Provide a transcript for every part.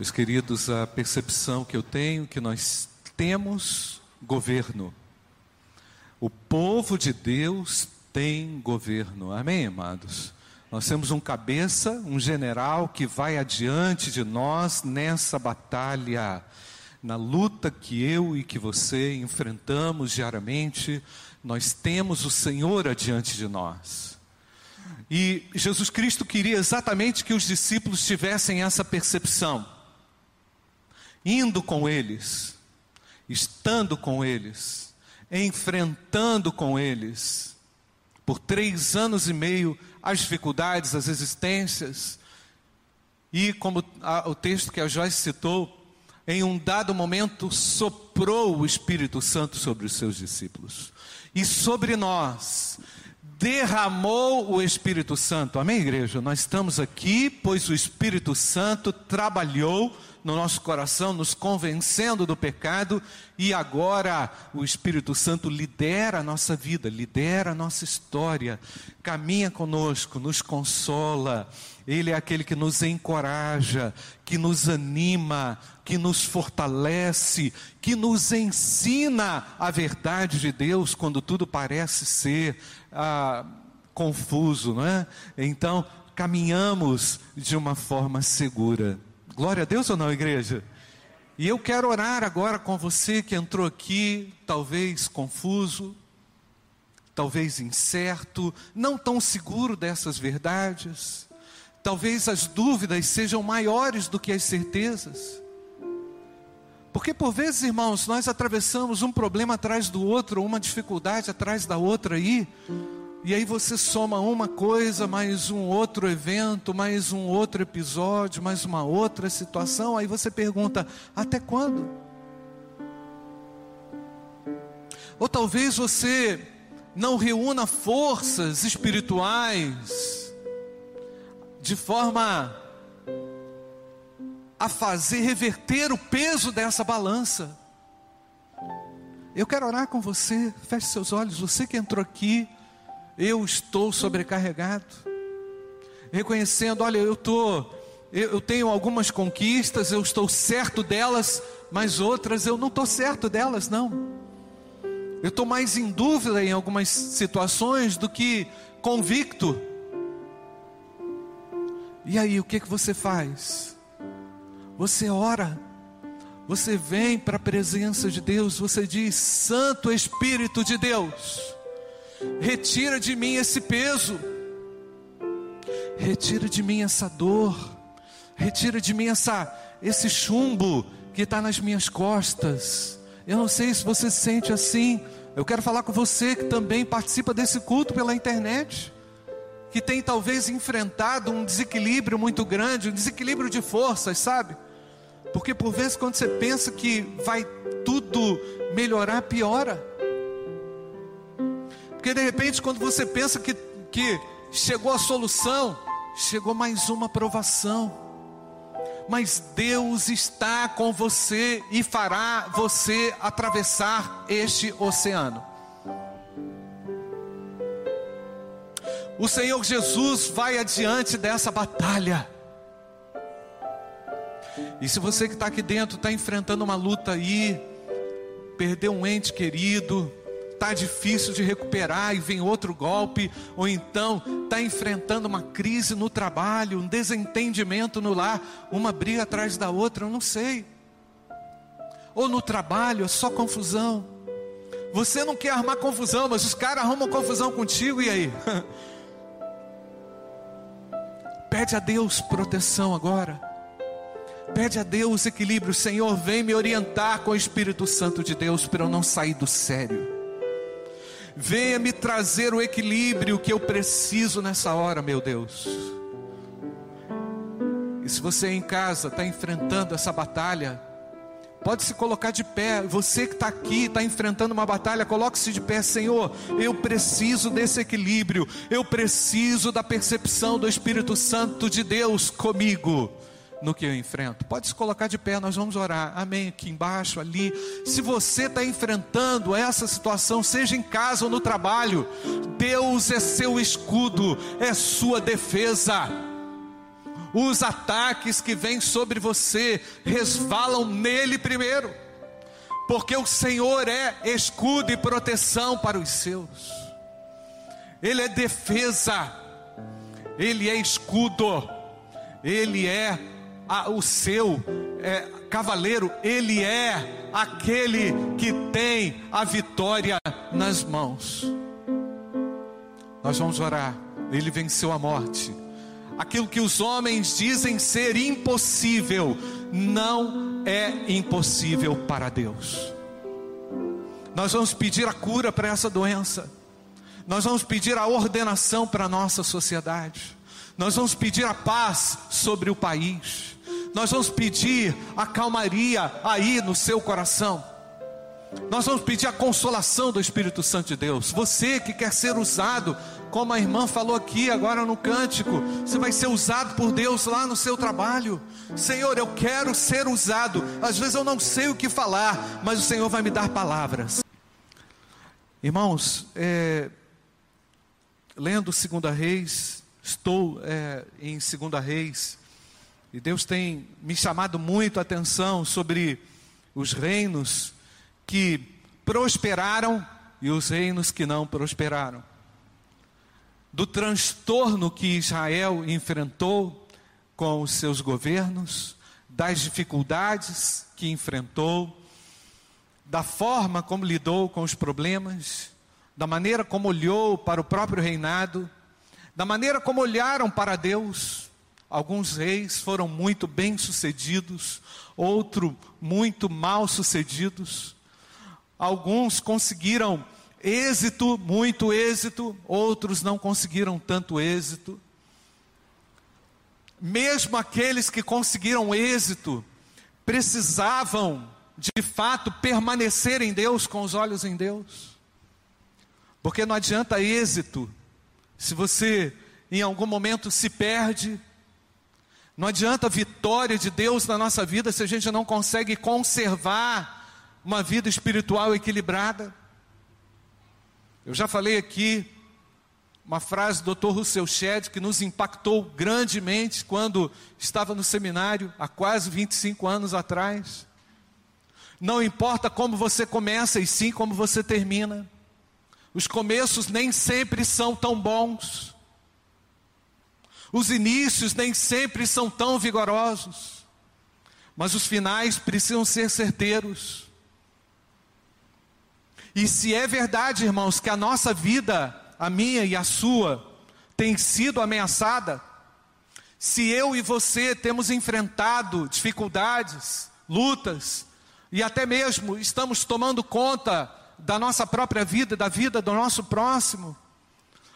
Meus queridos, a percepção que eu tenho que nós temos governo. O povo de Deus tem governo. Amém, amados? Nós temos um cabeça, um general que vai adiante de nós nessa batalha, na luta que eu e que você enfrentamos diariamente. Nós temos o Senhor adiante de nós. E Jesus Cristo queria exatamente que os discípulos tivessem essa percepção indo com eles, estando com eles, enfrentando com eles, por três anos e meio, as dificuldades, as existências, e como a, o texto que a Joyce citou, em um dado momento soprou o Espírito Santo sobre os seus discípulos, e sobre nós, derramou o Espírito Santo. Amém, igreja? Nós estamos aqui, pois o Espírito Santo trabalhou no nosso coração, nos convencendo do pecado, e agora o Espírito Santo lidera a nossa vida, lidera a nossa história, caminha conosco, nos consola. Ele é aquele que nos encoraja, que nos anima, que nos fortalece, que nos ensina a verdade de Deus quando tudo parece ser ah, confuso, não é? Então, caminhamos de uma forma segura. Glória a Deus ou não, igreja? E eu quero orar agora com você que entrou aqui, talvez confuso, talvez incerto, não tão seguro dessas verdades. Talvez as dúvidas sejam maiores do que as certezas. Porque por vezes, irmãos, nós atravessamos um problema atrás do outro, uma dificuldade atrás da outra aí, e aí você soma uma coisa, mais um outro evento, mais um outro episódio, mais uma outra situação, aí você pergunta: até quando? Ou talvez você não reúna forças espirituais de forma a fazer reverter o peso dessa balança. Eu quero orar com você, feche seus olhos, você que entrou aqui eu estou sobrecarregado, reconhecendo, olha, eu estou, eu, eu tenho algumas conquistas, eu estou certo delas, mas outras eu não estou certo delas, não. Eu estou mais em dúvida em algumas situações do que convicto. E aí, o que, que você faz? Você ora, você vem para a presença de Deus, você diz: Santo Espírito de Deus, retira de mim esse peso, retira de mim essa dor, retira de mim essa, esse chumbo que está nas minhas costas. Eu não sei se você se sente assim. Eu quero falar com você que também participa desse culto pela internet, que tem talvez enfrentado um desequilíbrio muito grande, um desequilíbrio de forças, sabe? Porque por vezes quando você pensa que vai tudo melhorar, piora. Porque de repente, quando você pensa que, que chegou a solução, chegou mais uma provação. Mas Deus está com você e fará você atravessar este oceano. O Senhor Jesus vai adiante dessa batalha. E se você que está aqui dentro está enfrentando uma luta aí, perdeu um ente querido, está difícil de recuperar e vem outro golpe, ou então está enfrentando uma crise no trabalho, um desentendimento no lar, uma briga atrás da outra, eu não sei. Ou no trabalho é só confusão. Você não quer armar confusão, mas os caras arrumam confusão contigo, e aí? Pede a Deus proteção agora. Pede a Deus equilíbrio. Senhor, vem me orientar com o Espírito Santo de Deus para eu não sair do sério venha me trazer o equilíbrio que eu preciso nessa hora, meu Deus. E se você em casa está enfrentando essa batalha, pode se colocar de pé. Você que está aqui, está enfrentando uma batalha, coloque-se de pé, Senhor. Eu preciso desse equilíbrio, eu preciso da percepção do Espírito Santo de Deus comigo no que eu enfrento. Pode se colocar de pé, nós vamos orar. Amém. Aqui embaixo, ali. Se você está enfrentando essa situação, seja em casa ou no trabalho, Deus é seu escudo, é sua defesa. Os ataques que vêm sobre você resvalam nele primeiro, porque o Senhor é escudo e proteção para os seus, Ele é defesa, Ele é escudo, Ele é a, o seu é, cavaleiro, Ele é aquele que tem a vitória nas mãos. Nós vamos orar, Ele venceu a morte aquilo que os homens dizem ser impossível, não é impossível para Deus. Nós vamos pedir a cura para essa doença, nós vamos pedir a ordenação para a nossa sociedade, nós vamos pedir a paz sobre o país, nós vamos pedir a calmaria aí no seu coração. Nós vamos pedir a consolação do Espírito Santo de Deus. Você que quer ser usado como a irmã falou aqui agora no cântico, você vai ser usado por Deus lá no seu trabalho. Senhor, eu quero ser usado. Às vezes eu não sei o que falar, mas o Senhor vai me dar palavras. Irmãos, é, lendo Segunda Reis, estou é, em Segunda Reis, e Deus tem me chamado muito a atenção sobre os reinos que prosperaram e os reinos que não prosperaram. Do transtorno que Israel enfrentou com os seus governos, das dificuldades que enfrentou, da forma como lidou com os problemas, da maneira como olhou para o próprio reinado, da maneira como olharam para Deus. Alguns reis foram muito bem-sucedidos, outros muito mal-sucedidos. Alguns conseguiram êxito, muito êxito, outros não conseguiram tanto êxito. Mesmo aqueles que conseguiram êxito, precisavam de fato permanecer em Deus, com os olhos em Deus. Porque não adianta êxito se você em algum momento se perde. Não adianta vitória de Deus na nossa vida se a gente não consegue conservar uma vida espiritual equilibrada. Eu já falei aqui uma frase do Dr. Russell Shedd que nos impactou grandemente quando estava no seminário há quase 25 anos atrás. Não importa como você começa e sim como você termina. Os começos nem sempre são tão bons. Os inícios nem sempre são tão vigorosos. Mas os finais precisam ser certeiros. E se é verdade, irmãos, que a nossa vida, a minha e a sua, tem sido ameaçada, se eu e você temos enfrentado dificuldades, lutas, e até mesmo estamos tomando conta da nossa própria vida, da vida do nosso próximo,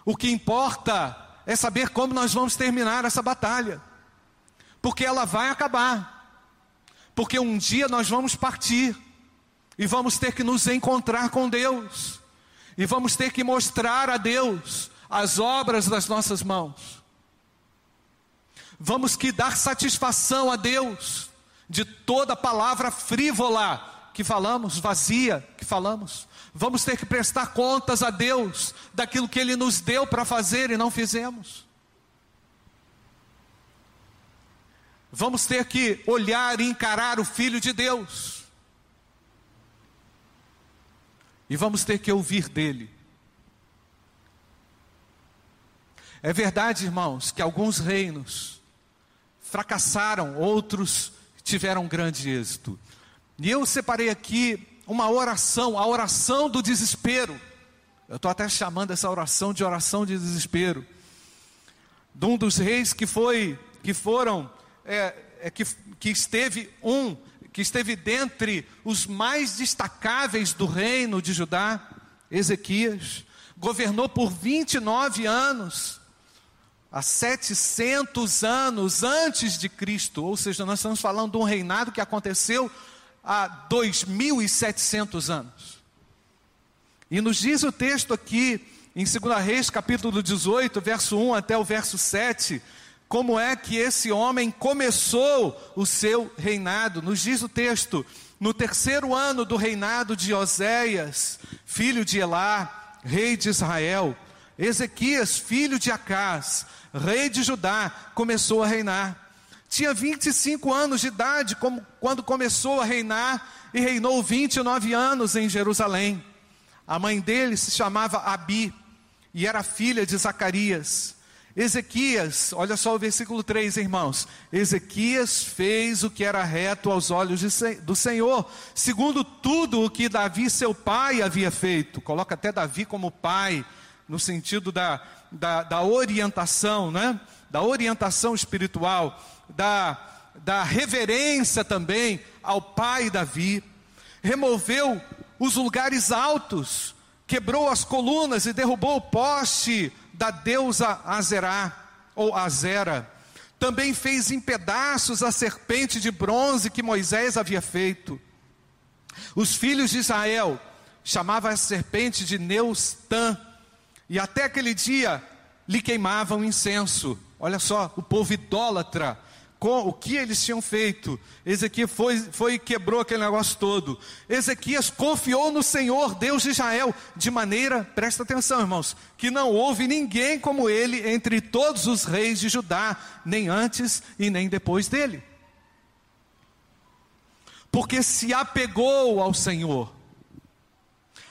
o que importa é saber como nós vamos terminar essa batalha, porque ela vai acabar, porque um dia nós vamos partir, e vamos ter que nos encontrar com Deus. E vamos ter que mostrar a Deus as obras das nossas mãos. Vamos que dar satisfação a Deus de toda palavra frívola que falamos, vazia que falamos. Vamos ter que prestar contas a Deus daquilo que Ele nos deu para fazer e não fizemos. Vamos ter que olhar e encarar o Filho de Deus e vamos ter que ouvir dele. É verdade, irmãos, que alguns reinos fracassaram, outros tiveram grande êxito. E eu separei aqui uma oração, a oração do desespero. Eu estou até chamando essa oração de oração de desespero. De um dos reis que foi, que foram, é, é, que, que esteve um que esteve dentre os mais destacáveis do reino de Judá, Ezequias, governou por 29 anos, há 700 anos antes de Cristo, ou seja, nós estamos falando de um reinado que aconteceu há 2.700 anos. E nos diz o texto aqui, em 2 Reis, capítulo 18, verso 1 até o verso 7, como é que esse homem começou o seu reinado. Nos diz o texto: no terceiro ano do reinado de Oséias, filho de Elá, rei de Israel, Ezequias, filho de Acás, rei de Judá, começou a reinar. Tinha 25 anos de idade como, quando começou a reinar e reinou 29 anos em Jerusalém. A mãe dele se chamava Abi e era filha de Zacarias. Ezequias, olha só o versículo 3, irmãos. Ezequias fez o que era reto aos olhos de, do Senhor, segundo tudo o que Davi, seu pai, havia feito. Coloca até Davi como pai, no sentido da, da, da orientação, né? da orientação espiritual da, da reverência também ao pai Davi, removeu os lugares altos, quebrou as colunas e derrubou o poste da deusa Azerá, ou Azera. Também fez em pedaços a serpente de bronze que Moisés havia feito. Os filhos de Israel chamavam a serpente de Neustã, e até aquele dia lhe queimavam incenso. Olha só, o povo idólatra, com o que eles tinham feito. Ezequias foi, foi e quebrou aquele negócio todo. Ezequias confiou no Senhor, Deus de Israel, de maneira, presta atenção, irmãos, que não houve ninguém como ele entre todos os reis de Judá, nem antes e nem depois dele. Porque se apegou ao Senhor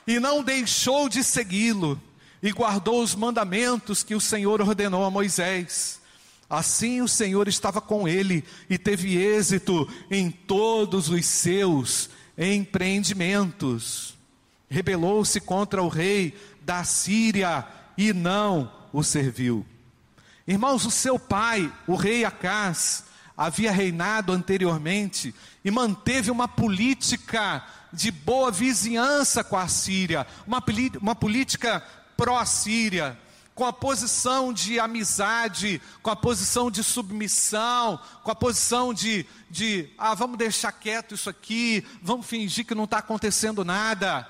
e não deixou de segui-lo e guardou os mandamentos que o Senhor ordenou a Moisés. Assim o Senhor estava com ele e teve êxito em todos os seus empreendimentos. Rebelou-se contra o rei da Síria e não o serviu. Irmãos, o seu pai, o rei Acás, havia reinado anteriormente e manteve uma política de boa vizinhança com a Síria, uma, uma política pró-Síria, com a posição de amizade, com a posição de submissão, com a posição de, de ah, vamos deixar quieto isso aqui, vamos fingir que não está acontecendo nada.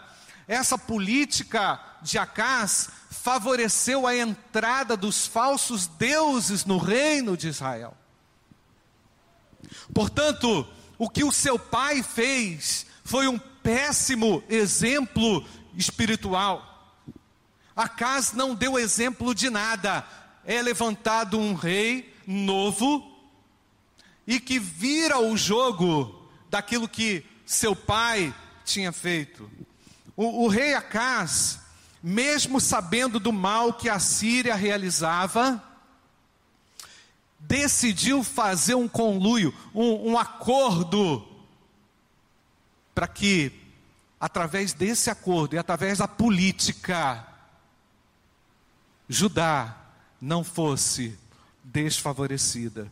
Essa política de Acás favoreceu a entrada dos falsos deuses no reino de Israel. Portanto, o que o seu pai fez foi um péssimo exemplo espiritual. Acas não deu exemplo de nada. É levantado um rei novo e que vira o jogo daquilo que seu pai tinha feito. O, o rei Acas, mesmo sabendo do mal que a Síria realizava, decidiu fazer um conluio, um, um acordo, para que, através desse acordo e através da política, Judá não fosse desfavorecida.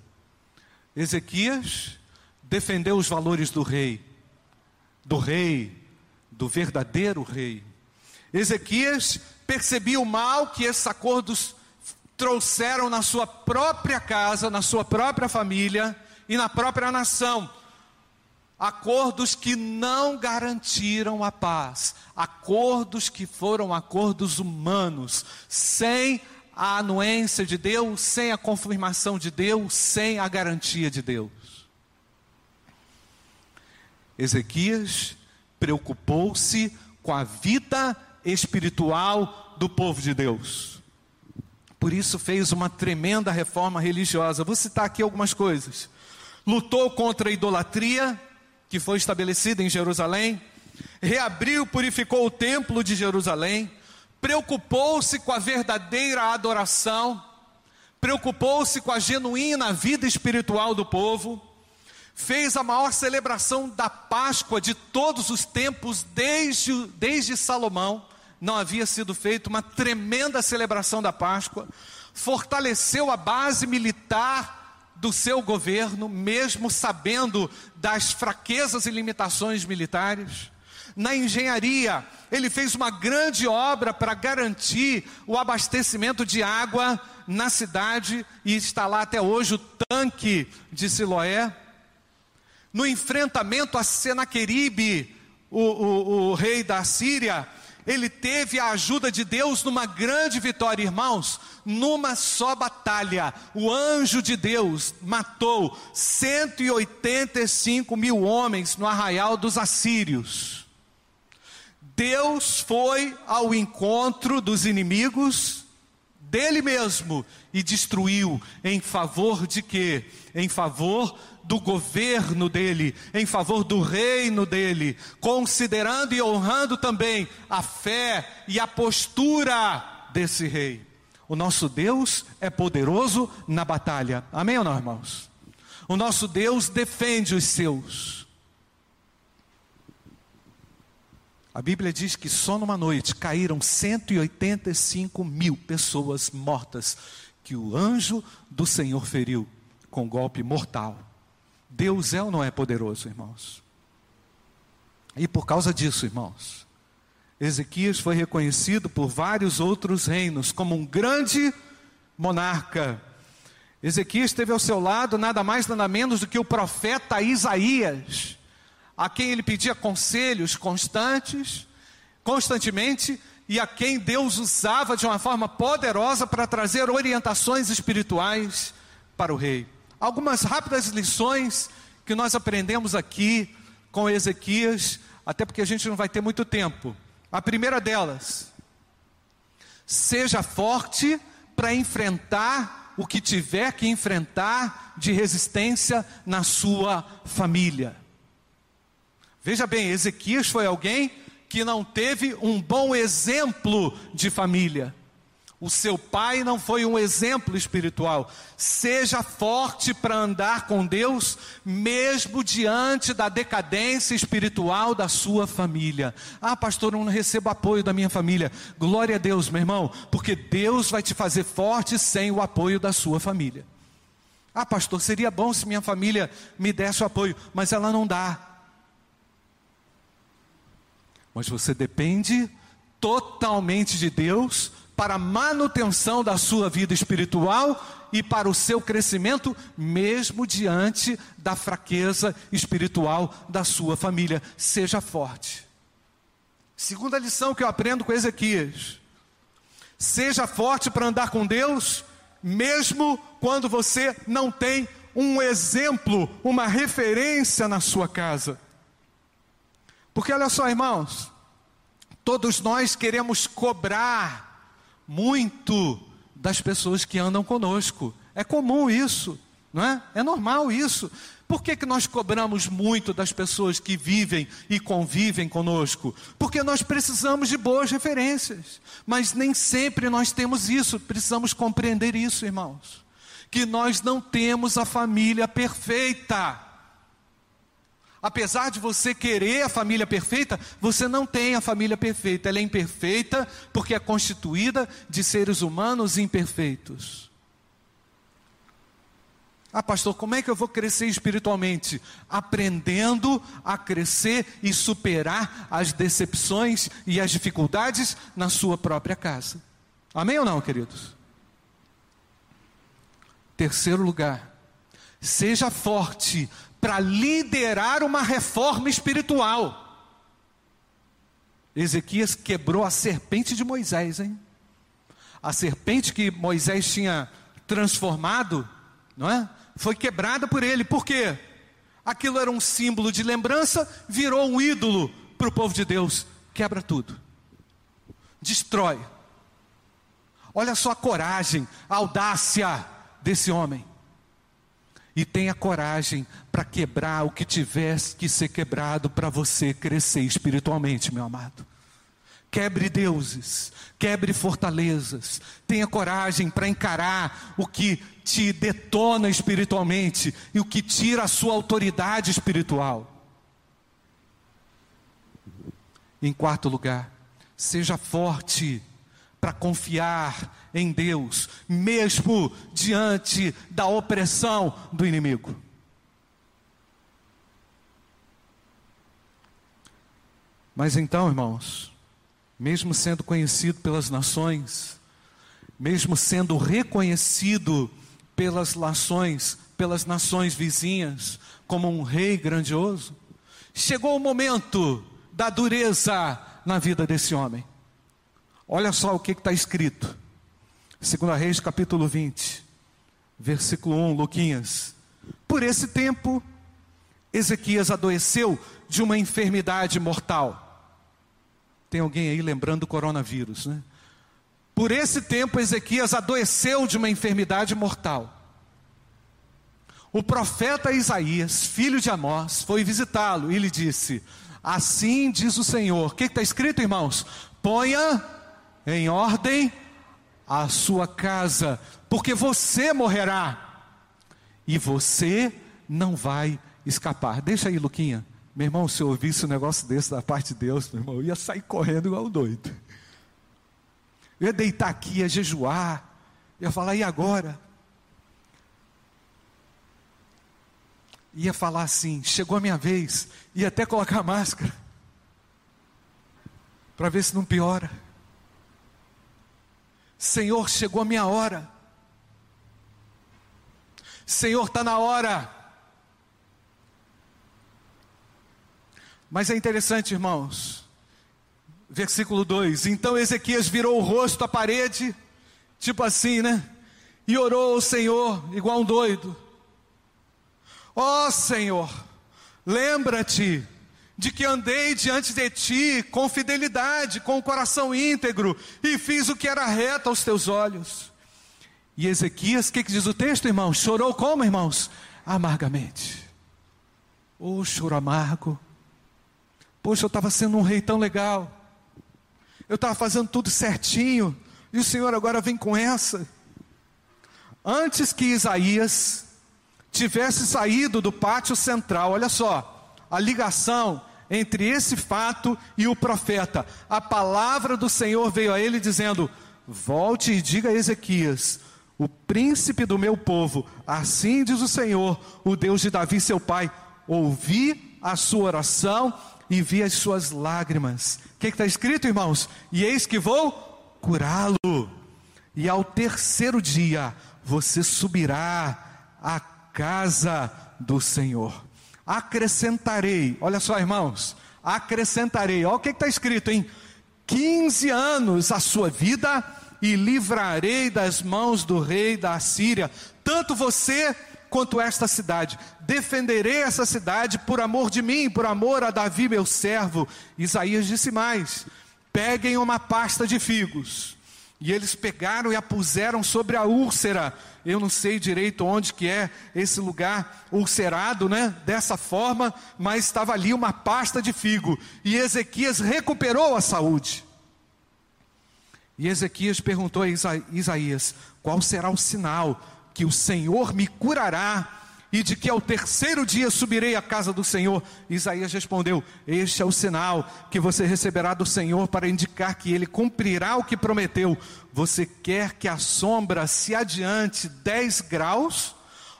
Ezequias defendeu os valores do rei, do rei, do verdadeiro rei. Ezequias percebia o mal que esses acordos trouxeram na sua própria casa, na sua própria família e na própria nação acordos que não garantiram a paz, acordos que foram acordos humanos, sem a anuência de Deus, sem a confirmação de Deus, sem a garantia de Deus. Ezequias preocupou-se com a vida espiritual do povo de Deus. Por isso fez uma tremenda reforma religiosa. Vou citar aqui algumas coisas. Lutou contra a idolatria, que foi estabelecida em Jerusalém, reabriu, purificou o templo de Jerusalém, preocupou-se com a verdadeira adoração, preocupou-se com a genuína vida espiritual do povo, fez a maior celebração da Páscoa de todos os tempos, desde, desde Salomão, não havia sido feita uma tremenda celebração da Páscoa, fortaleceu a base militar do seu governo, mesmo sabendo das fraquezas e limitações militares. Na engenharia, ele fez uma grande obra para garantir o abastecimento de água na cidade e está lá até hoje o tanque de Siloé. No enfrentamento a Senaqueribe, o, o, o rei da Síria, ele teve a ajuda de Deus numa grande vitória, irmãos, numa só batalha. O anjo de Deus matou 185 mil homens no arraial dos assírios. Deus foi ao encontro dos inimigos dele mesmo e destruiu em favor de quê? Em favor do governo dele, em favor do reino dele, considerando e honrando também a fé e a postura desse rei. O nosso Deus é poderoso na batalha. Amém ou não, irmãos? O nosso Deus defende os seus. A Bíblia diz que só numa noite caíram 185 mil pessoas mortas, que o anjo do Senhor feriu com golpe mortal. Deus é ou não é poderoso, irmãos? E por causa disso, irmãos, Ezequias foi reconhecido por vários outros reinos como um grande monarca. Ezequias teve ao seu lado nada mais nada menos do que o profeta Isaías, a quem ele pedia conselhos constantes, constantemente, e a quem Deus usava de uma forma poderosa para trazer orientações espirituais para o rei. Algumas rápidas lições que nós aprendemos aqui com Ezequias, até porque a gente não vai ter muito tempo. A primeira delas, seja forte para enfrentar o que tiver que enfrentar de resistência na sua família. Veja bem, Ezequias foi alguém que não teve um bom exemplo de família. O seu pai não foi um exemplo espiritual. Seja forte para andar com Deus, mesmo diante da decadência espiritual da sua família. Ah, pastor, eu não recebo apoio da minha família. Glória a Deus, meu irmão, porque Deus vai te fazer forte sem o apoio da sua família. Ah, pastor, seria bom se minha família me desse o apoio, mas ela não dá. Mas você depende totalmente de Deus para a manutenção da sua vida espiritual e para o seu crescimento, mesmo diante da fraqueza espiritual da sua família. Seja forte. Segunda lição que eu aprendo com Ezequias: seja forte para andar com Deus, mesmo quando você não tem um exemplo, uma referência na sua casa. Porque olha só, irmãos, todos nós queremos cobrar muito das pessoas que andam conosco. É comum isso, não é? É normal isso. Por que, que nós cobramos muito das pessoas que vivem e convivem conosco? Porque nós precisamos de boas referências. Mas nem sempre nós temos isso. Precisamos compreender isso, irmãos. Que nós não temos a família perfeita. Apesar de você querer a família perfeita, você não tem a família perfeita. Ela é imperfeita porque é constituída de seres humanos imperfeitos. Ah, pastor, como é que eu vou crescer espiritualmente? Aprendendo a crescer e superar as decepções e as dificuldades na sua própria casa. Amém ou não, queridos? Terceiro lugar, seja forte para liderar uma reforma espiritual. Ezequias quebrou a serpente de Moisés, hein? A serpente que Moisés tinha transformado, não é? Foi quebrada por ele. Por quê? Aquilo era um símbolo de lembrança, virou um ídolo para o povo de Deus. Quebra tudo. Destrói. Olha só a coragem, a audácia desse homem e tenha coragem para quebrar o que tiver que ser quebrado para você crescer espiritualmente, meu amado. Quebre deuses, quebre fortalezas, tenha coragem para encarar o que te detona espiritualmente e o que tira a sua autoridade espiritual. Em quarto lugar, seja forte para confiar em Deus, mesmo diante da opressão do inimigo. Mas então, irmãos, mesmo sendo conhecido pelas nações, mesmo sendo reconhecido pelas nações, pelas nações vizinhas, como um rei grandioso, chegou o momento da dureza na vida desse homem. Olha só o que está escrito. 2 Reis capítulo 20, versículo 1, Luquinhas. Por esse tempo, Ezequias adoeceu de uma enfermidade mortal. Tem alguém aí lembrando do coronavírus, né? Por esse tempo, Ezequias adoeceu de uma enfermidade mortal. O profeta Isaías, filho de Amós, foi visitá-lo e lhe disse: Assim diz o Senhor. O que está escrito, irmãos? Ponha em ordem a sua casa, porque você morrerá e você não vai escapar. Deixa aí, Luquinha. Meu irmão, se eu ouvisse um negócio desse da parte de Deus, meu irmão, eu ia sair correndo igual doido. Eu ia deitar aqui, ia jejuar, ia falar, e agora? Ia falar assim, chegou a minha vez, ia até colocar máscara, para ver se não piora. Senhor, chegou a minha hora. Senhor, está na hora. Mas é interessante, irmãos. Versículo 2: Então Ezequias virou o rosto à parede, tipo assim, né? E orou ao Senhor, igual um doido. Ó oh, Senhor, lembra-te de que andei diante de ti com fidelidade, com o coração íntegro, e fiz o que era reto aos teus olhos. E Ezequias, o que, que diz o texto, irmãos? Chorou como, irmãos? Amargamente. Oh, choro amargo Poxa, eu estava sendo um rei tão legal. Eu estava fazendo tudo certinho. E o Senhor agora vem com essa. Antes que Isaías tivesse saído do pátio central, olha só, a ligação entre esse fato e o profeta. A palavra do Senhor veio a ele dizendo: Volte e diga a Ezequias, o príncipe do meu povo, assim diz o Senhor, o Deus de Davi, seu pai, ouvi a sua oração e vi as suas lágrimas. O que está escrito, irmãos? E eis que vou curá-lo. E ao terceiro dia você subirá à casa do Senhor. Acrescentarei, olha só, irmãos, acrescentarei, olha o que está escrito, em 15 anos a sua vida e livrarei das mãos do rei da Assíria, tanto você quanto esta cidade. Defenderei essa cidade por amor de mim, por amor a Davi, meu servo. Isaías disse mais: peguem uma pasta de figos. E eles pegaram e a puseram sobre a úlcera. Eu não sei direito onde que é esse lugar ulcerado, né? Dessa forma, mas estava ali uma pasta de figo. E Ezequias recuperou a saúde. E Ezequias perguntou a Isaías: qual será o sinal que o Senhor me curará e de que ao terceiro dia subirei à casa do Senhor. Isaías respondeu: Este é o sinal que você receberá do Senhor para indicar que ele cumprirá o que prometeu. Você quer que a sombra se adiante dez graus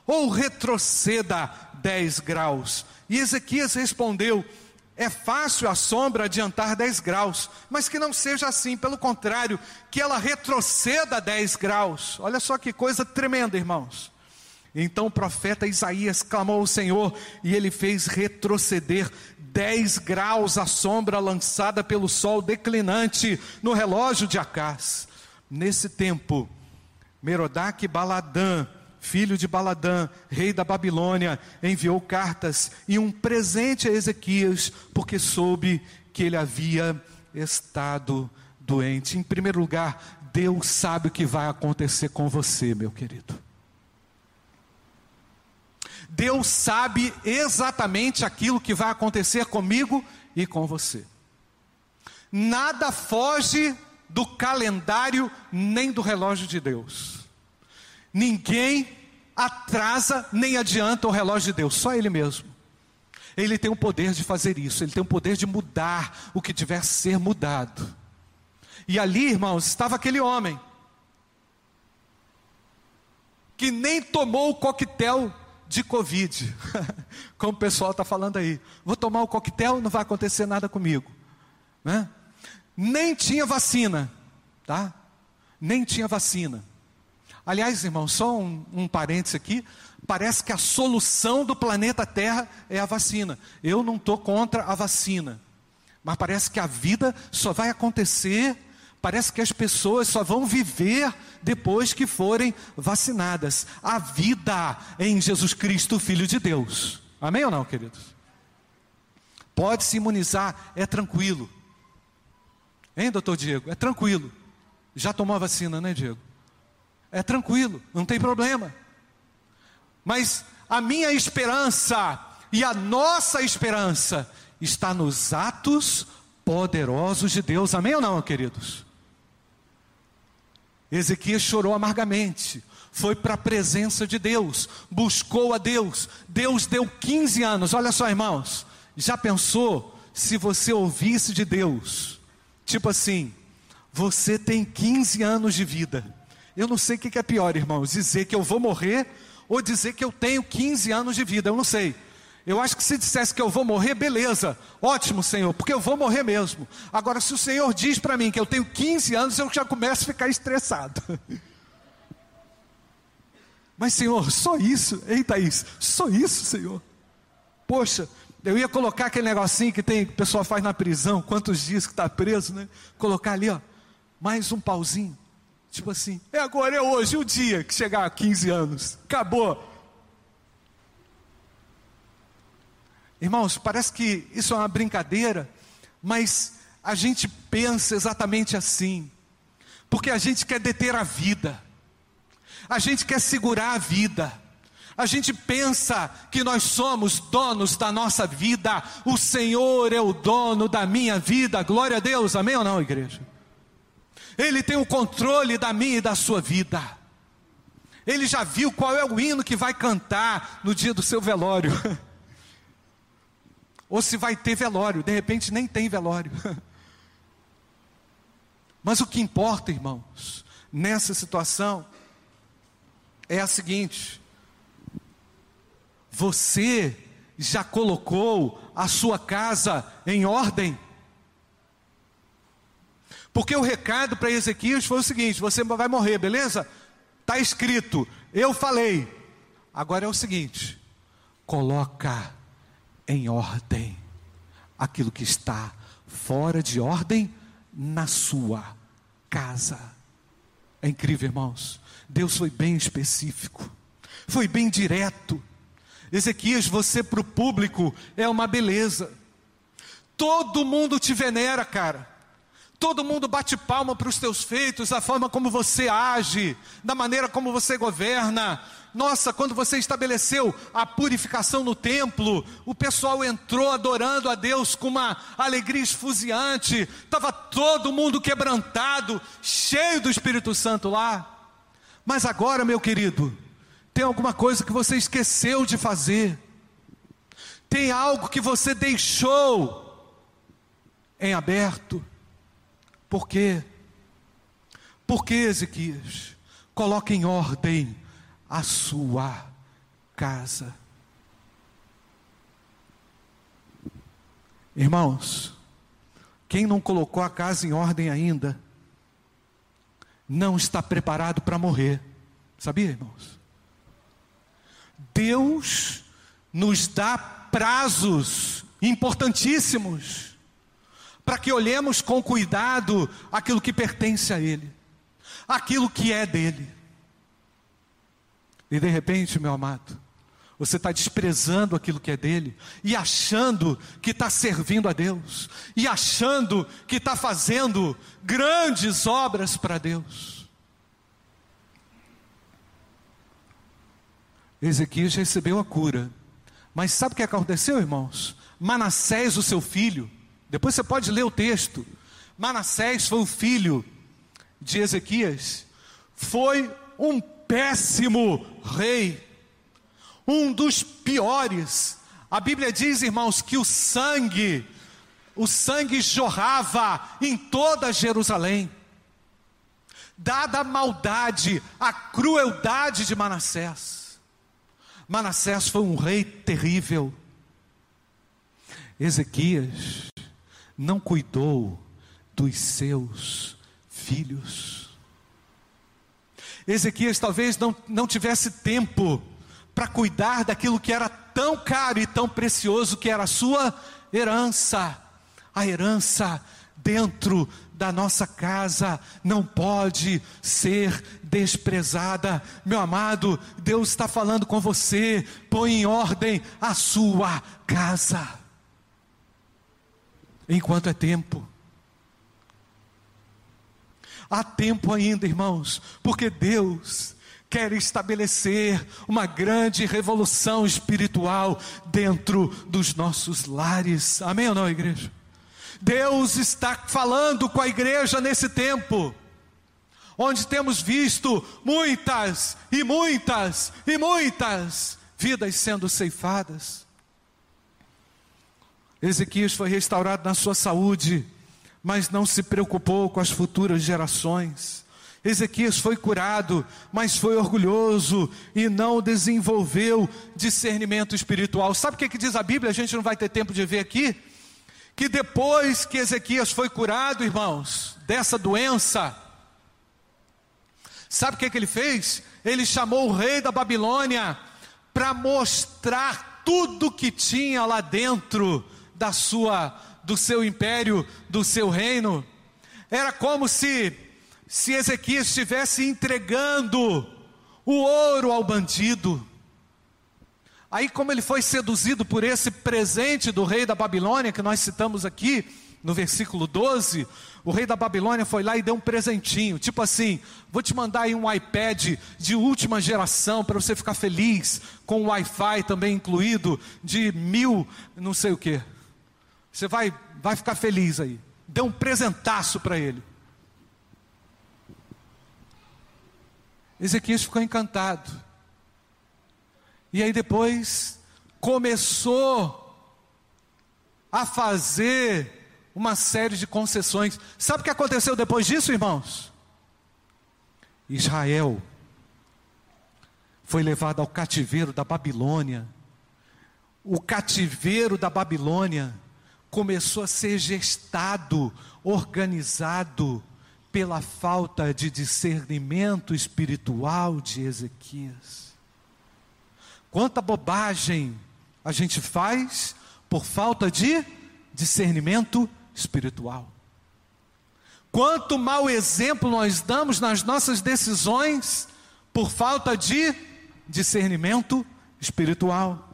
ou retroceda dez graus? E Ezequias respondeu: é fácil a sombra adiantar 10 graus, mas que não seja assim, pelo contrário, que ela retroceda 10 graus. Olha só que coisa tremenda, irmãos. Então o profeta Isaías clamou ao Senhor e ele fez retroceder 10 graus a sombra lançada pelo sol declinante no relógio de Acás. Nesse tempo, Merodach Baladã, filho de Baladã, rei da Babilônia, enviou cartas e um presente a Ezequias, porque soube que ele havia estado doente. Em primeiro lugar, Deus sabe o que vai acontecer com você, meu querido. Deus sabe exatamente aquilo que vai acontecer comigo e com você. Nada foge do calendário nem do relógio de Deus. Ninguém atrasa nem adianta o relógio de Deus, só Ele mesmo. Ele tem o poder de fazer isso, ele tem o poder de mudar o que tiver a ser mudado. E ali, irmãos, estava aquele homem que nem tomou o coquetel de Covid, como o pessoal está falando aí. Vou tomar o coquetel, não vai acontecer nada comigo. Né? Nem tinha vacina, tá? Nem tinha vacina. Aliás, irmão, só um, um parênteses aqui. Parece que a solução do planeta Terra é a vacina. Eu não estou contra a vacina. Mas parece que a vida só vai acontecer, parece que as pessoas só vão viver depois que forem vacinadas. A vida em Jesus Cristo, Filho de Deus. Amém ou não, queridos? Pode se imunizar, é tranquilo. Hein, doutor Diego? É tranquilo. Já tomou a vacina, né, Diego? É tranquilo, não tem problema. Mas a minha esperança e a nossa esperança está nos atos poderosos de Deus. Amém ou não, queridos? Ezequias chorou amargamente, foi para a presença de Deus, buscou a Deus. Deus deu 15 anos. Olha só, irmãos, já pensou se você ouvisse de Deus? Tipo assim, você tem 15 anos de vida. Eu não sei o que é pior, irmãos, dizer que eu vou morrer ou dizer que eu tenho 15 anos de vida. Eu não sei. Eu acho que se dissesse que eu vou morrer, beleza, ótimo, Senhor, porque eu vou morrer mesmo. Agora, se o Senhor diz para mim que eu tenho 15 anos, eu já começo a ficar estressado. Mas, Senhor, só isso, eita isso, só isso, Senhor. Poxa, eu ia colocar aquele negocinho que tem, que o pessoal faz na prisão, quantos dias que está preso, né? Colocar ali, ó, mais um pauzinho. Tipo assim, é agora, é hoje, o dia que chegar a 15 anos. Acabou. Irmãos, parece que isso é uma brincadeira, mas a gente pensa exatamente assim, porque a gente quer deter a vida, a gente quer segurar a vida, a gente pensa que nós somos donos da nossa vida, o Senhor é o dono da minha vida, glória a Deus, amém ou não, igreja? Ele tem o controle da minha e da sua vida. Ele já viu qual é o hino que vai cantar no dia do seu velório. Ou se vai ter velório, de repente nem tem velório. Mas o que importa, irmãos, nessa situação, é a seguinte: você já colocou a sua casa em ordem? Porque o recado para Ezequias foi o seguinte: você vai morrer, beleza? Está escrito, eu falei. Agora é o seguinte: coloca em ordem aquilo que está fora de ordem na sua casa. É incrível, irmãos. Deus foi bem específico, foi bem direto. Ezequias, você para o público é uma beleza. Todo mundo te venera, cara. Todo mundo bate palma para os teus feitos, a forma como você age, da maneira como você governa. Nossa, quando você estabeleceu a purificação no templo, o pessoal entrou adorando a Deus com uma alegria esfuziante, estava todo mundo quebrantado, cheio do Espírito Santo lá. Mas agora, meu querido, tem alguma coisa que você esqueceu de fazer, tem algo que você deixou em aberto. Por quê? Porque Ezequias coloca em ordem a sua casa. Irmãos, quem não colocou a casa em ordem ainda, não está preparado para morrer. Sabia, irmãos? Deus nos dá prazos importantíssimos para que olhemos com cuidado aquilo que pertence a Ele, aquilo que é dele. E de repente, meu amado, você está desprezando aquilo que é dele, e achando que está servindo a Deus, e achando que está fazendo grandes obras para Deus. Ezequias recebeu a cura, mas sabe o que aconteceu, irmãos? Manassés, o seu filho, depois você pode ler o texto. Manassés foi o filho de Ezequias, foi um péssimo rei, um dos piores. A Bíblia diz, irmãos, que o sangue, o sangue jorrava em toda Jerusalém. Dada a maldade, a crueldade de Manassés. Manassés foi um rei terrível. Ezequias não cuidou dos seus filhos. Ezequias talvez não, não tivesse tempo para cuidar daquilo que era tão caro e tão precioso que era a sua herança. A herança dentro da nossa casa não pode ser desprezada. Meu amado, Deus está falando com você, põe em ordem a sua casa enquanto é tempo. Há tempo ainda, irmãos, porque Deus quer estabelecer uma grande revolução espiritual dentro dos nossos lares. Amém ou não, igreja? Deus está falando com a igreja nesse tempo, onde temos visto muitas e muitas e muitas vidas sendo ceifadas. Ezequias foi restaurado na sua saúde, mas não se preocupou com as futuras gerações. Ezequias foi curado, mas foi orgulhoso e não desenvolveu discernimento espiritual. Sabe o que, que diz a Bíblia? A gente não vai ter tempo de ver aqui. Que depois que Ezequias foi curado, irmãos, dessa doença, sabe o que, que ele fez? Ele chamou o rei da Babilônia para mostrar tudo que tinha lá dentro da sua, do seu império, do seu reino. Era como se se Ezequias estivesse entregando o ouro ao bandido. Aí, como ele foi seduzido por esse presente do rei da Babilônia, que nós citamos aqui, no versículo 12, o rei da Babilônia foi lá e deu um presentinho, tipo assim: vou te mandar aí um iPad de última geração para você ficar feliz, com Wi-Fi também incluído, de mil, não sei o que. Você vai, vai ficar feliz aí. Deu um presentaço para ele. Ezequias ficou encantado. E aí depois começou a fazer uma série de concessões. Sabe o que aconteceu depois disso, irmãos? Israel foi levado ao cativeiro da Babilônia. O cativeiro da Babilônia começou a ser gestado, organizado pela falta de discernimento espiritual de Ezequias. Quanta bobagem a gente faz por falta de discernimento espiritual. Quanto mau exemplo nós damos nas nossas decisões por falta de discernimento espiritual.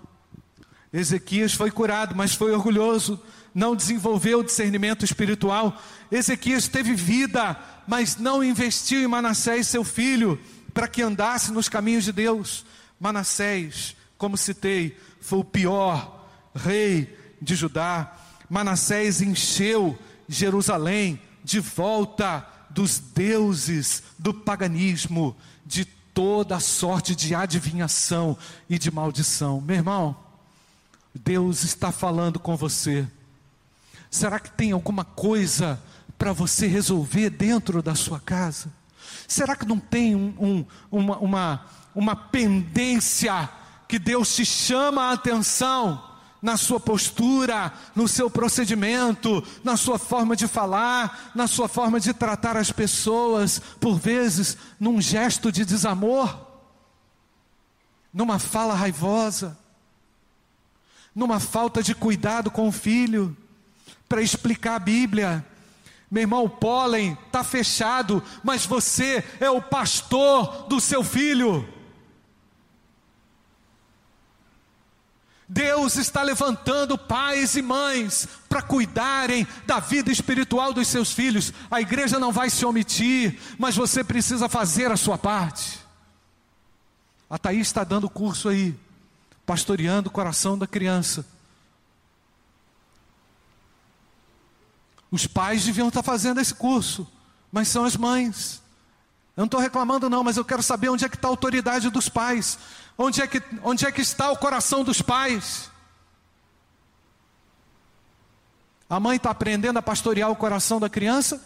Ezequias foi curado, mas foi orgulhoso, não desenvolveu discernimento espiritual. Ezequias teve vida, mas não investiu em Manassés, seu filho, para que andasse nos caminhos de Deus. Manassés, como citei, foi o pior rei de Judá. Manassés encheu Jerusalém de volta dos deuses do paganismo, de toda sorte de adivinhação e de maldição. Meu irmão, Deus está falando com você. Será que tem alguma coisa para você resolver dentro da sua casa? Será que não tem um, um, uma, uma, uma pendência que Deus te chama a atenção na sua postura, no seu procedimento, na sua forma de falar, na sua forma de tratar as pessoas, por vezes num gesto de desamor, numa fala raivosa, numa falta de cuidado com o filho para explicar a Bíblia. Meu irmão, o pólen está fechado, mas você é o pastor do seu filho. Deus está levantando pais e mães para cuidarem da vida espiritual dos seus filhos. A igreja não vai se omitir, mas você precisa fazer a sua parte. A Thaís está dando curso aí, pastoreando o coração da criança. Os pais deviam estar fazendo esse curso, mas são as mães. Eu não estou reclamando, não, mas eu quero saber onde é que está a autoridade dos pais, onde é que, onde é que está o coração dos pais. A mãe está aprendendo a pastorear o coração da criança,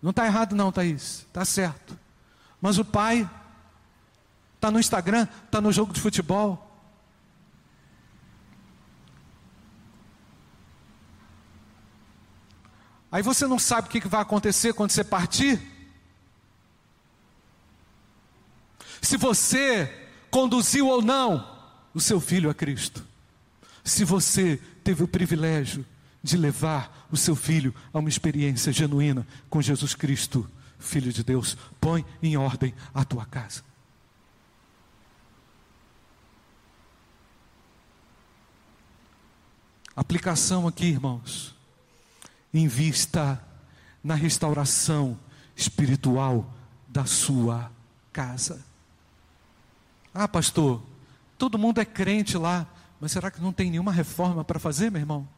não está errado, não, Thaís, está certo. Mas o pai está no Instagram, está no jogo de futebol, Aí você não sabe o que vai acontecer quando você partir. Se você conduziu ou não o seu filho a Cristo. Se você teve o privilégio de levar o seu filho a uma experiência genuína com Jesus Cristo, Filho de Deus, põe em ordem a tua casa. Aplicação aqui, irmãos invista na restauração espiritual da sua casa. Ah, pastor, todo mundo é crente lá, mas será que não tem nenhuma reforma para fazer, meu irmão?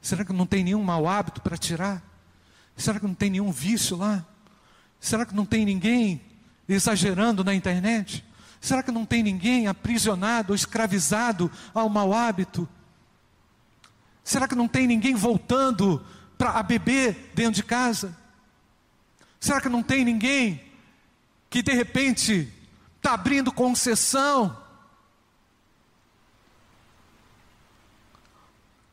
Será que não tem nenhum mau hábito para tirar? Será que não tem nenhum vício lá? Será que não tem ninguém exagerando na internet? Será que não tem ninguém aprisionado ou escravizado ao mau hábito? Será que não tem ninguém voltando para beber dentro de casa? Será que não tem ninguém que de repente está abrindo concessão?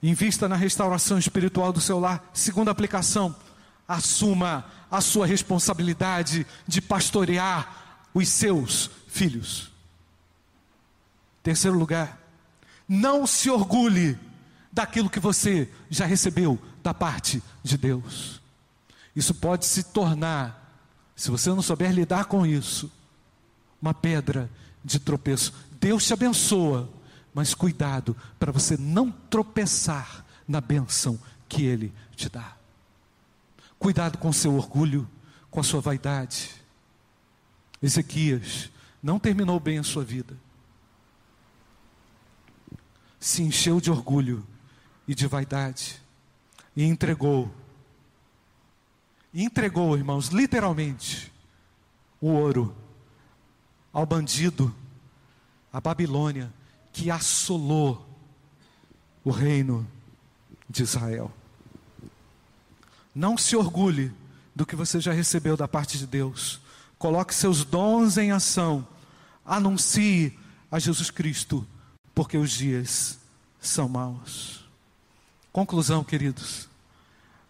Invista na restauração espiritual do seu lar. Segunda aplicação, assuma a sua responsabilidade de pastorear os seus filhos. Terceiro lugar, não se orgulhe daquilo que você já recebeu da parte de Deus. Isso pode se tornar, se você não souber lidar com isso, uma pedra de tropeço. Deus te abençoa, mas cuidado para você não tropeçar na benção que Ele te dá. Cuidado com o seu orgulho, com a sua vaidade. Ezequias não terminou bem a sua vida. Se encheu de orgulho e de vaidade e entregou. E entregou, irmãos, literalmente, o ouro ao bandido, a Babilônia, que assolou o reino de Israel. Não se orgulhe do que você já recebeu da parte de Deus. Coloque seus dons em ação. Anuncie a Jesus Cristo, porque os dias são maus. Conclusão, queridos.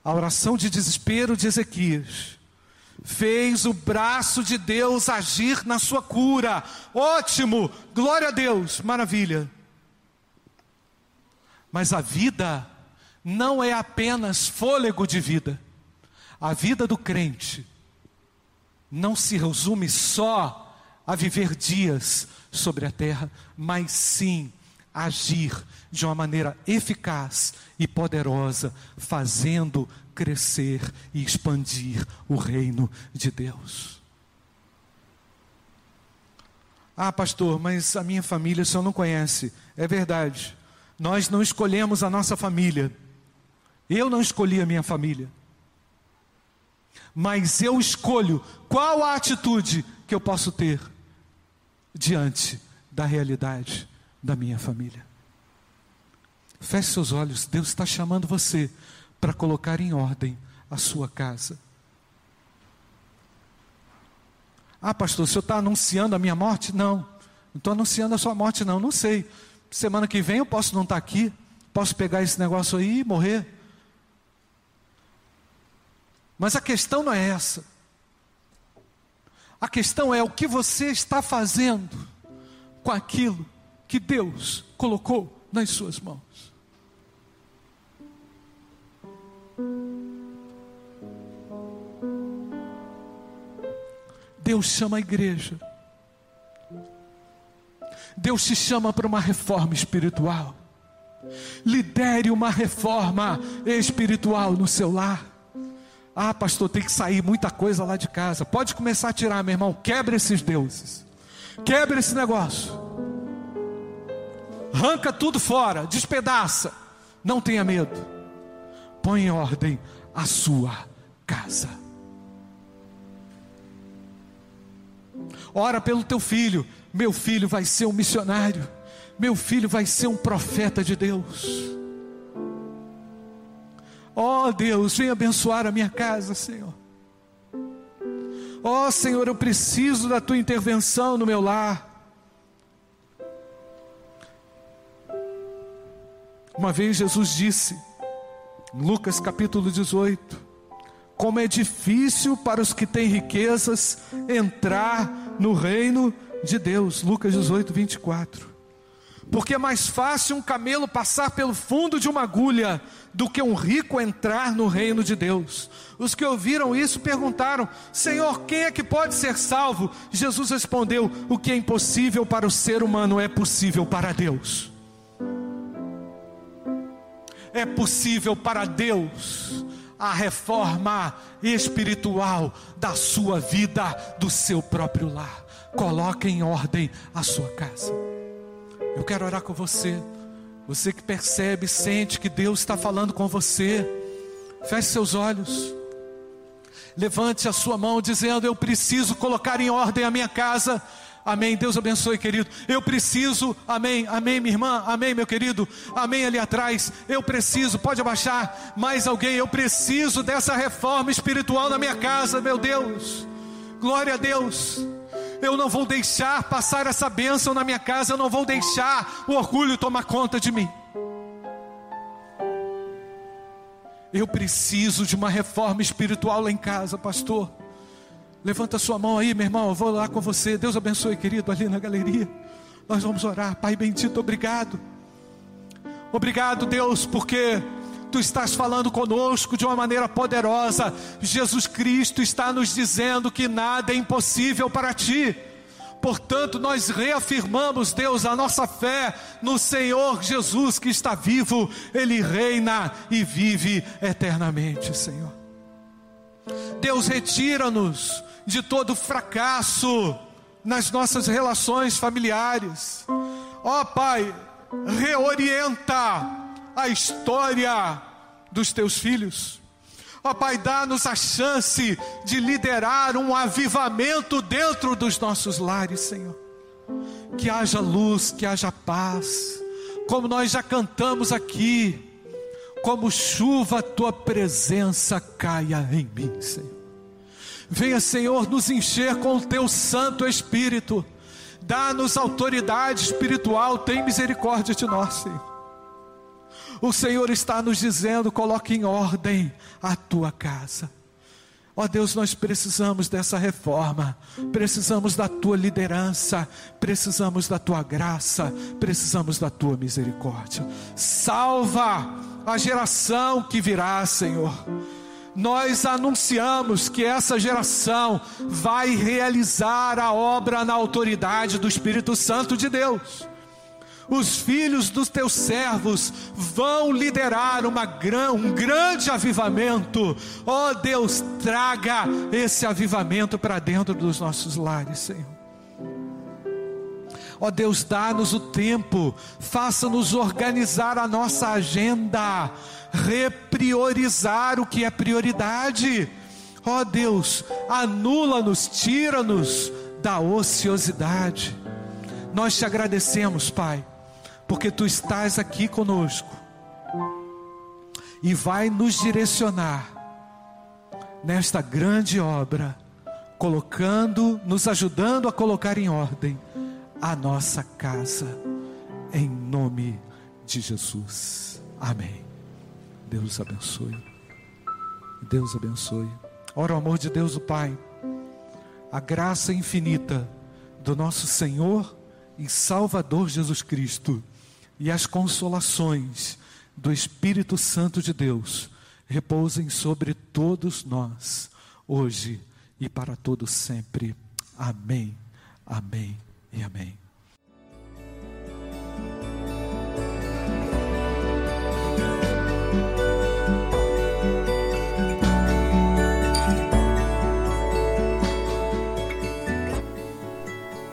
A oração de desespero de Ezequias fez o braço de Deus agir na sua cura. Ótimo, glória a Deus, maravilha. Mas a vida não é apenas fôlego de vida. A vida do crente não se resume só a viver dias sobre a terra, mas sim agir de uma maneira eficaz e poderosa, fazendo crescer e expandir o reino de Deus. Ah, pastor, mas a minha família o senhor não conhece. É verdade. Nós não escolhemos a nossa família. Eu não escolhi a minha família. Mas eu escolho qual a atitude que eu posso ter diante da realidade da minha família. Feche seus olhos, Deus está chamando você para colocar em ordem a sua casa. Ah, pastor, o senhor está anunciando a minha morte? Não, não estou anunciando a sua morte, não. Não sei. Semana que vem eu posso não estar aqui, posso pegar esse negócio aí e morrer. Mas a questão não é essa. A questão é o que você está fazendo com aquilo que Deus colocou nas suas mãos. Deus chama a igreja. Deus te chama para uma reforma espiritual. Lidere uma reforma espiritual no seu lar. Ah, pastor, tem que sair muita coisa lá de casa. Pode começar a tirar, meu irmão. Quebre esses deuses. Quebre esse negócio. Arranca tudo fora, despedaça. Não tenha medo. Põe em ordem a sua casa. Ora pelo teu filho. Meu filho vai ser um missionário. Meu filho vai ser um profeta de Deus. Ó oh, Deus, vem abençoar a minha casa, Senhor. Ó oh, Senhor, eu preciso da tua intervenção no meu lar. Uma vez Jesus disse, em Lucas capítulo 18: Como é difícil para os que têm riquezas entrar no reino de Deus. Lucas 18, 24. Porque é mais fácil um camelo passar pelo fundo de uma agulha do que um rico entrar no reino de Deus. Os que ouviram isso perguntaram: Senhor, quem é que pode ser salvo? Jesus respondeu: O que é impossível para o ser humano é possível para Deus. É possível para Deus a reforma espiritual da sua vida, do seu próprio lar. Coloque em ordem a sua casa. Eu quero orar com você. Você que percebe, sente que Deus está falando com você. Feche seus olhos. Levante a sua mão dizendo: Eu preciso colocar em ordem a minha casa. Amém. Deus abençoe, querido. Eu preciso, amém, amém, minha irmã, amém, meu querido, amém ali atrás. Eu preciso, pode abaixar mais alguém. Eu preciso dessa reforma espiritual na minha casa, meu Deus. Glória a Deus. Eu não vou deixar passar essa bênção na minha casa, eu não vou deixar o orgulho tomar conta de mim. Eu preciso de uma reforma espiritual lá em casa, pastor. Levanta sua mão aí, meu irmão, eu vou lá com você. Deus abençoe, querido, ali na galeria. Nós vamos orar. Pai bendito, obrigado. Obrigado, Deus, porque tu estás falando conosco de uma maneira poderosa. Jesus Cristo está nos dizendo que nada é impossível para ti. Portanto, nós reafirmamos, Deus, a nossa fé no Senhor Jesus que está vivo, Ele reina e vive eternamente, Senhor. Deus, retira-nos de todo fracasso nas nossas relações familiares. Ó oh, Pai, reorienta a história dos teus filhos. Ó oh, Pai, dá-nos a chance de liderar um avivamento dentro dos nossos lares, Senhor. Que haja luz, que haja paz, como nós já cantamos aqui, como chuva, tua presença caia em mim, Senhor. Venha, Senhor, nos encher com o teu Santo Espírito. Dá-nos autoridade espiritual, tem misericórdia de nós, Senhor. O Senhor está nos dizendo: coloque em ordem a tua casa. Ó oh Deus, nós precisamos dessa reforma, precisamos da tua liderança, precisamos da tua graça, precisamos da tua misericórdia. Salva a geração que virá, Senhor nós anunciamos que essa geração vai realizar a obra na autoridade do Espírito Santo de Deus. Os filhos dos teus servos vão liderar uma, um grande avivamento. Ó oh Deus, traga esse avivamento para dentro dos nossos lares, Senhor. Ó oh Deus, dá-nos o tempo, faça-nos organizar a nossa agenda, repriorizar o que é prioridade. Ó oh Deus, anula-nos, tira-nos da ociosidade. Nós te agradecemos, Pai, porque tu estás aqui conosco e vai nos direcionar nesta grande obra, colocando, nos ajudando a colocar em ordem a nossa casa, em nome de Jesus. Amém. Deus abençoe. Deus abençoe. Ora, o amor de Deus, o Pai, a graça infinita do nosso Senhor e Salvador Jesus Cristo e as consolações do Espírito Santo de Deus repousem sobre todos nós, hoje e para todos sempre. Amém. Amém e amém.